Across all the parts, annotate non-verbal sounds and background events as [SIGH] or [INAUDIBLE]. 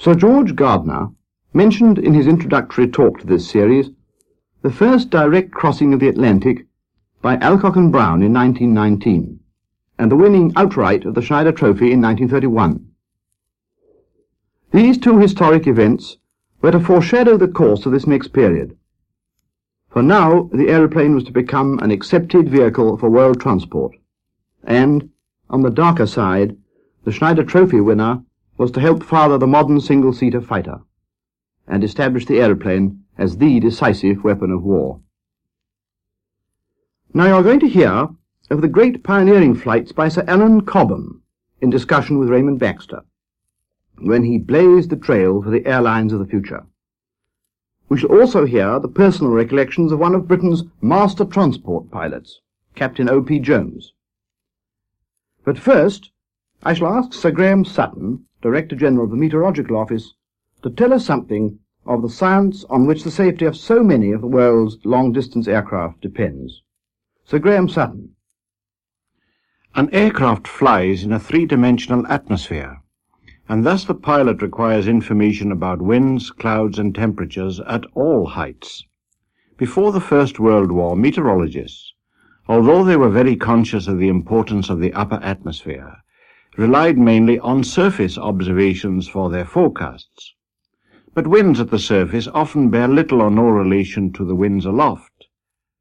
Sir George Gardner mentioned in his introductory talk to this series the first direct crossing of the Atlantic by Alcock and Brown in 1919 and the winning outright of the Schneider Trophy in 1931. These two historic events were to foreshadow the course of this next period. For now, the aeroplane was to become an accepted vehicle for world transport. And, on the darker side, the Schneider Trophy winner was to help father the modern single-seater fighter and establish the aeroplane as the decisive weapon of war. Now you are going to hear of the great pioneering flights by Sir Alan Cobham in discussion with Raymond Baxter, when he blazed the trail for the airlines of the future. We shall also hear the personal recollections of one of Britain's master transport pilots, Captain O.P. Jones. But first, I shall ask Sir Graham Sutton, Director General of the Meteorological Office, to tell us something of the science on which the safety of so many of the world's long-distance aircraft depends. Sir Graham Sutton. An aircraft flies in a three-dimensional atmosphere, and thus the pilot requires information about winds, clouds, and temperatures at all heights. Before the First World War, meteorologists, although they were very conscious of the importance of the upper atmosphere, relied mainly on surface observations for their forecasts. But winds at the surface often bear little or no relation to the winds aloft.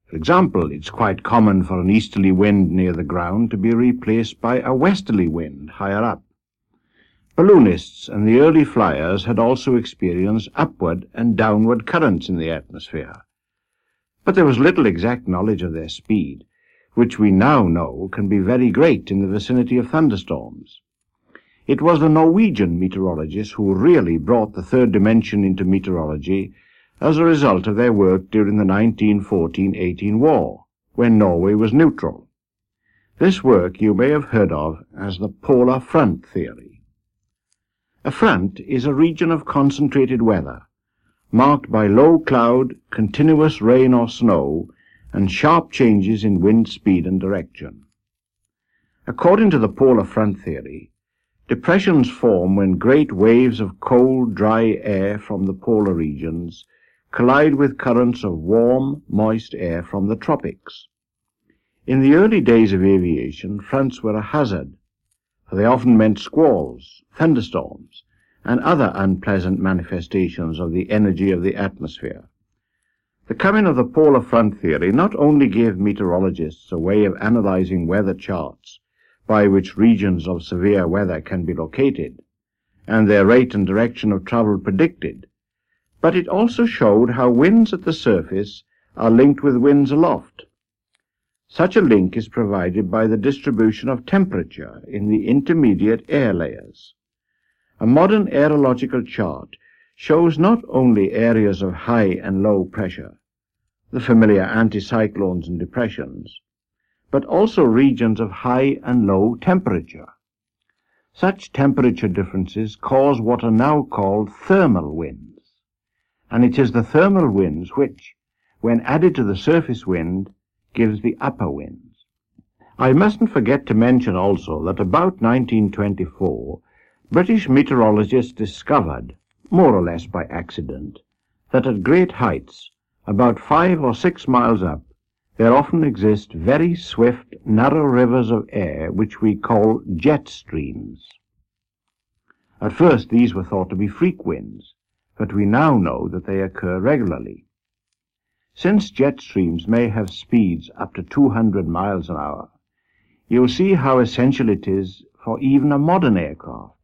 For example, it's quite common for an easterly wind near the ground to be replaced by a westerly wind higher up. Balloonists and the early flyers had also experienced upward and downward currents in the atmosphere. But there was little exact knowledge of their speed, which we now know can be very great in the vicinity of thunderstorms. It was the Norwegian meteorologists who really brought the third dimension into meteorology as a result of their work during the 1914-18 war, when Norway was neutral. This work you may have heard of as the polar front theory. A front is a region of concentrated weather, marked by low cloud, continuous rain or snow, and sharp changes in wind speed and direction. According to the polar front theory, depressions form when great waves of cold, dry air from the polar regions collide with currents of warm, moist air from the tropics. In the early days of aviation, fronts were a hazard, for they often meant squalls, thunderstorms, and other unpleasant manifestations of the energy of the atmosphere. The coming of the polar front theory not only gave meteorologists a way of analyzing weather charts by which regions of severe weather can be located, and their rate and direction of travel predicted, but it also showed how winds at the surface are linked with winds aloft. Such a link is provided by the distribution of temperature in the intermediate air layers. A modern aerological chart shows not only areas of high and low pressure, the familiar anticyclones and depressions, but also regions of high and low temperature. Such temperature differences cause what are now called thermal winds and it is the thermal winds which, when added to the surface wind, gives the upper winds. I mustn't forget to mention also that about 1924, British meteorologists discovered, more or less by accident, that at great heights, about five or six miles up, there often exist very swift, narrow rivers of air which we call jet streams. At first these were thought to be freak winds, but we now know that they occur regularly. Since jet streams may have speeds up to 200 miles an hour, you'll see how essential it is for even a modern aircraft,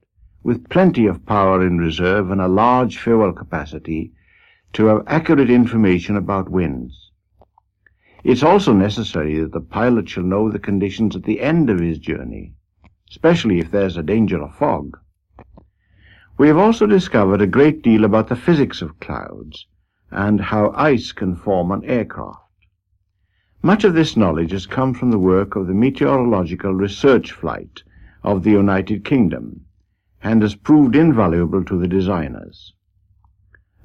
with plenty of power in reserve and a large fuel capacity, to have accurate information about winds. It's also necessary that the pilot shall know the conditions at the end of his journey, especially if there's a danger of fog. We have also discovered a great deal about the physics of clouds and how ice can form on aircraft. Much of this knowledge has come from the work of the Meteorological Research Flight of the United Kingdom and has proved invaluable to the designers.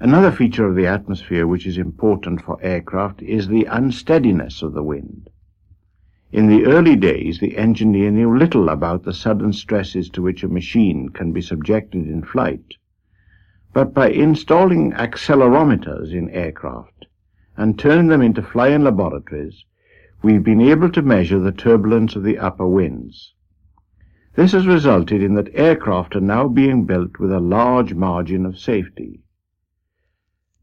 Another feature of the atmosphere which is important for aircraft is the unsteadiness of the wind. In the early days, the engineer knew little about the sudden stresses to which a machine can be subjected in flight. but by installing accelerometers in aircraft and turning them into flying laboratories, we've been able to measure the turbulence of the upper winds. This has resulted in that aircraft are now being built with a large margin of safety.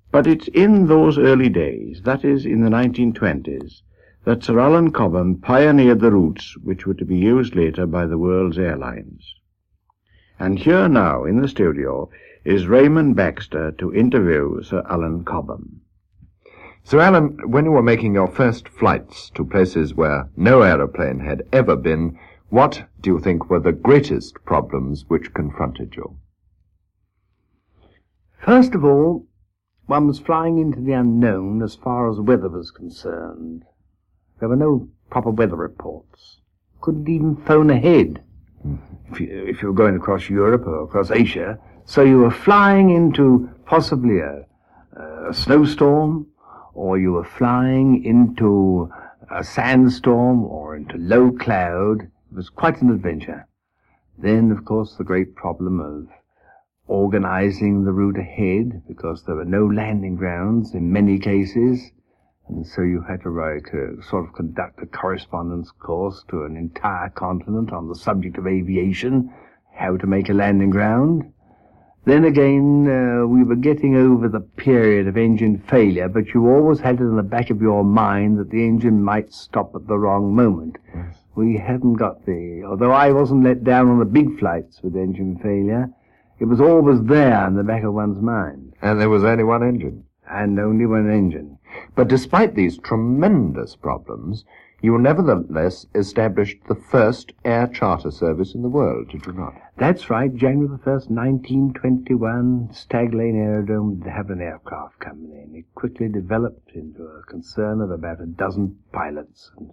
But it's in those early days, that is, in the 1920s, that Sir Alan Cobham pioneered the routes which were to be used later by the world's airlines. And here now, in the studio, is Raymond Baxter to interview Sir Alan Cobham. Sir Alan, when you were making your first flights to places where no aeroplane had ever been, what do you think were the greatest problems which confronted you? First of all, one was flying into the unknown as far as weather was concerned. There were no proper weather reports. Couldn't even phone ahead mm-hmm. if, you, if you were going across Europe or across Asia. So you were flying into possibly a, a snowstorm, or you were flying into a sandstorm or into low cloud. It was quite an adventure. Then, of course, the great problem of organizing the route ahead because there were no landing grounds in many cases. And so you had to write a, sort of conduct a correspondence course to an entire continent on the subject of aviation, how to make a landing ground. Then again, uh, we were getting over the period of engine failure, but you always had it in the back of your mind that the engine might stop at the wrong moment. Yes. We hadn't got the, although I wasn't let down on the big flights with engine failure, it was always there in the back of one's mind. And there was only one engine. And only one engine. But despite these tremendous problems, you nevertheless established the first air charter service in the world, did you not? That's right. January the 1st, 1921, Stag Lane Aerodrome did have an aircraft company, in. It quickly developed into a concern of about a dozen pilots. And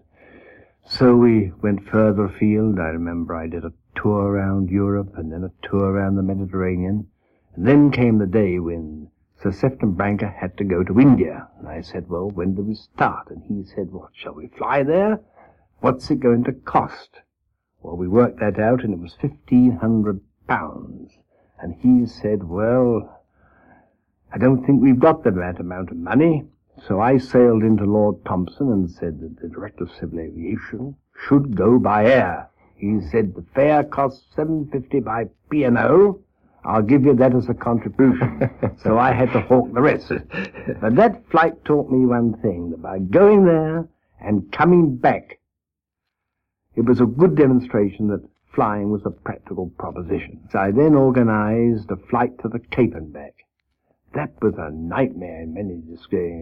so we went further afield. I remember I did a tour around Europe and then a tour around the Mediterranean. And then came the day when Sir Sefton Brancker had to go to India. And I said, well, when do we start? And he said, what, shall we fly there? What's it going to cost? Well, we worked that out and it was fifteen hundred pounds. And he said, well, I don't think we've got that amount of money. So I sailed into Lord Thomson and said that the Director of Civil Aviation should go by air. He said the fare costs seven fifty by P and O. I'll give you that as a contribution. [LAUGHS] so I had to hawk the rest. But that flight taught me one thing, that by going there and coming back, it was a good demonstration that flying was a practical proposition. So I then organized a flight to the Cape and back. That was a nightmare in many,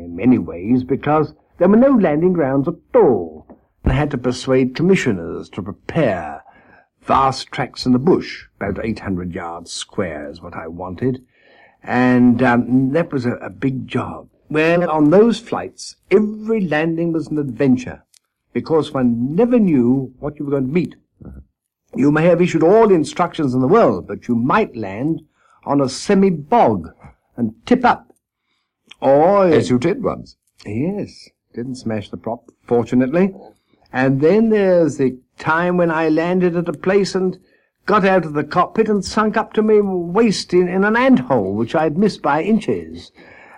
many ways because there were no landing grounds at all. I had to persuade commissioners to prepare vast tracts in the bush, about 800 yards square is what I wanted, and um, that was a, a big job. Well, on those flights, every landing was an adventure, because one never knew what you were going to meet. You may have issued all the instructions in the world, but you might land on a semi-bog and tip up. Or... As you did once. Yes. Didn't smash the prop, fortunately. And then there's the time when I landed at a place and got out of the cockpit and sunk up to my waist in, in an ant hole, which I'd missed by inches.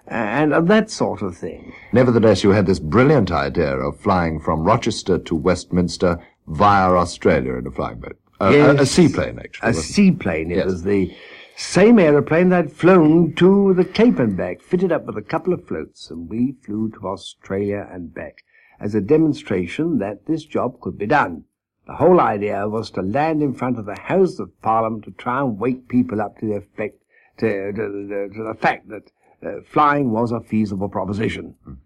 And uh, that sort of thing. Nevertheless, you had this brilliant idea of flying from Rochester to Westminster via Australia in a flying boat. Uh, yes, a, a, seaplane, actually. A seaplane. It yes. was the same aeroplane that I'd flown to the Cape and back, fitted up with a couple of floats, and we flew to Australia and back as a demonstration that this job could be done. The whole idea was to land in front of the House of Parliament to try and wake people up to the effect, to, to, to, to the fact that uh, flying was a feasible proposition. Mm.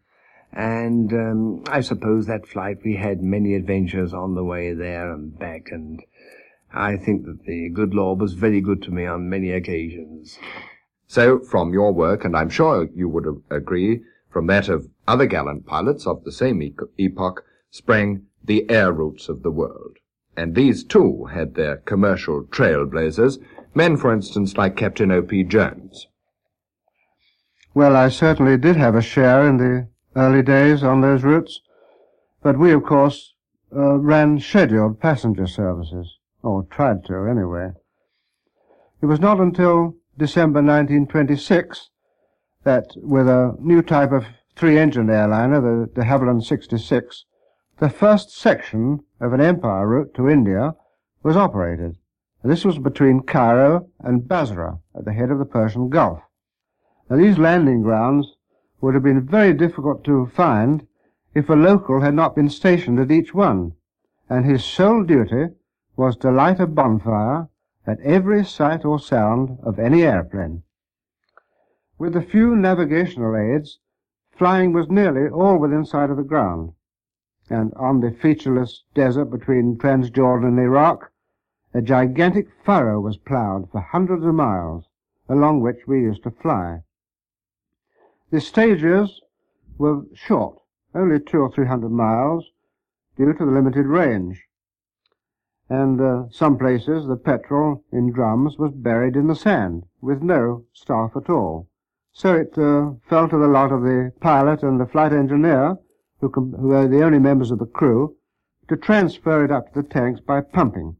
And um, I suppose that flight we had many adventures on the way there and back, and I think that the good Lord was very good to me on many occasions. So, from your work, and I'm sure you would agree, from that of other gallant pilots of the same epoch, sprang the air routes of the world. And these too had their commercial trailblazers, men, for instance, like Captain O.P. Jones. Well, I certainly did have a share in the early days on those routes, but we, of course, uh, ran scheduled passenger services, or tried to, anyway. It was not until December 1926 that with a new type of three-engine airliner, the de Havilland 66, the first section of an Empire route to India was operated. This was between Cairo and Basra at the head of the Persian Gulf. Now, these landing grounds would have been very difficult to find if a local had not been stationed at each one, and his sole duty was to light a bonfire at every sight or sound of any airplane. With a few navigational aids, flying was nearly all within sight of the ground, and on the featureless desert between Transjordan and Iraq, a gigantic furrow was ploughed for hundreds of miles, along which we used to fly. The stages were short, only two or three hundred miles, due to the limited range. And uh, some places the petrol in drums was buried in the sand, with no staff at all. So it uh, fell to the lot of the pilot and the flight engineer, who, who were the only members of the crew, to transfer it up to the tanks by pumping.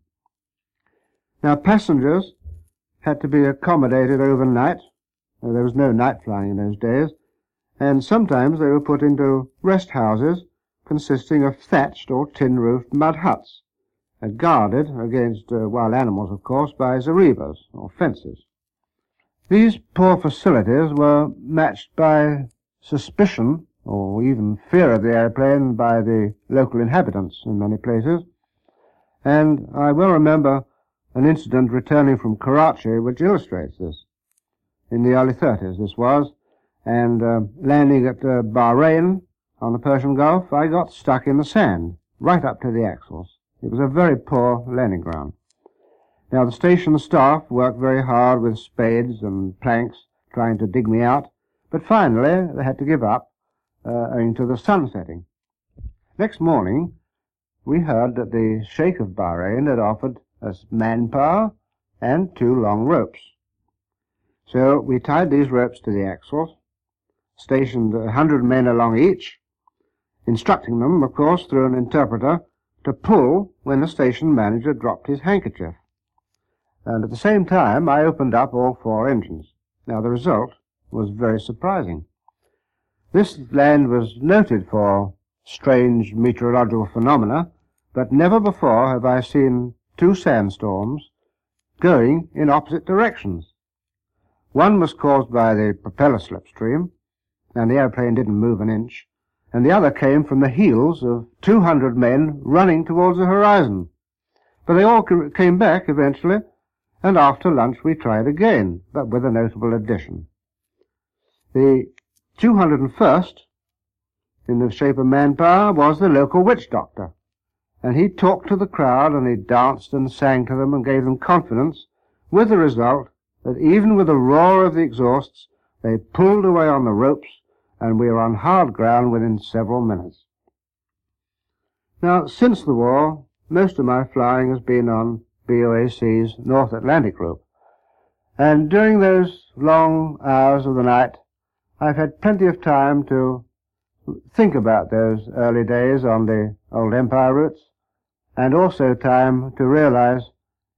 Now, passengers had to be accommodated overnight. There was no night flying in those days. And sometimes they were put into rest houses consisting of thatched or tin-roofed mud huts, and guarded against uh, wild animals, of course, by zarebas, or fences. These poor facilities were matched by suspicion, or even fear of the airplane by the local inhabitants in many places, and I well remember an incident returning from Karachi which illustrates this. In the early 30s this was, and uh, landing at uh, Bahrain on the Persian Gulf, I got stuck in the sand, right up to the axles. It was a very poor landing ground. Now the station staff worked very hard with spades and planks trying to dig me out, but finally they had to give up uh, owing to the sun setting. Next morning, we heard that the Sheikh of Bahrain had offered as manpower and two long ropes. So we tied these ropes to the axles, stationed a hundred men along each, instructing them, of course, through an interpreter, to pull when the station manager dropped his handkerchief. And at the same time, I opened up all four engines. Now, the result was very surprising. This land was noted for strange meteorological phenomena, but never before have I seen two sandstorms going in opposite directions. One was caused by the propeller slipstream, and the airplane didn't move an inch, and the other came from the heels of 200 men running towards the horizon. But they all came back eventually, and after lunch we tried again, but with a notable addition. The 201st, in the shape of manpower, was the local witch doctor and he talked to the crowd and he danced and sang to them and gave them confidence, with the result that even with the roar of the exhausts, they pulled away on the ropes and we were on hard ground within several minutes. Now, since the war, most of my flying has been on BOAC's North Atlantic group, and during those long hours of the night, I've had plenty of time to think about those early days on the old Empire routes, and also time to realize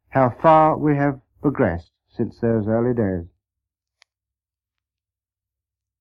how far we have progressed since those early days.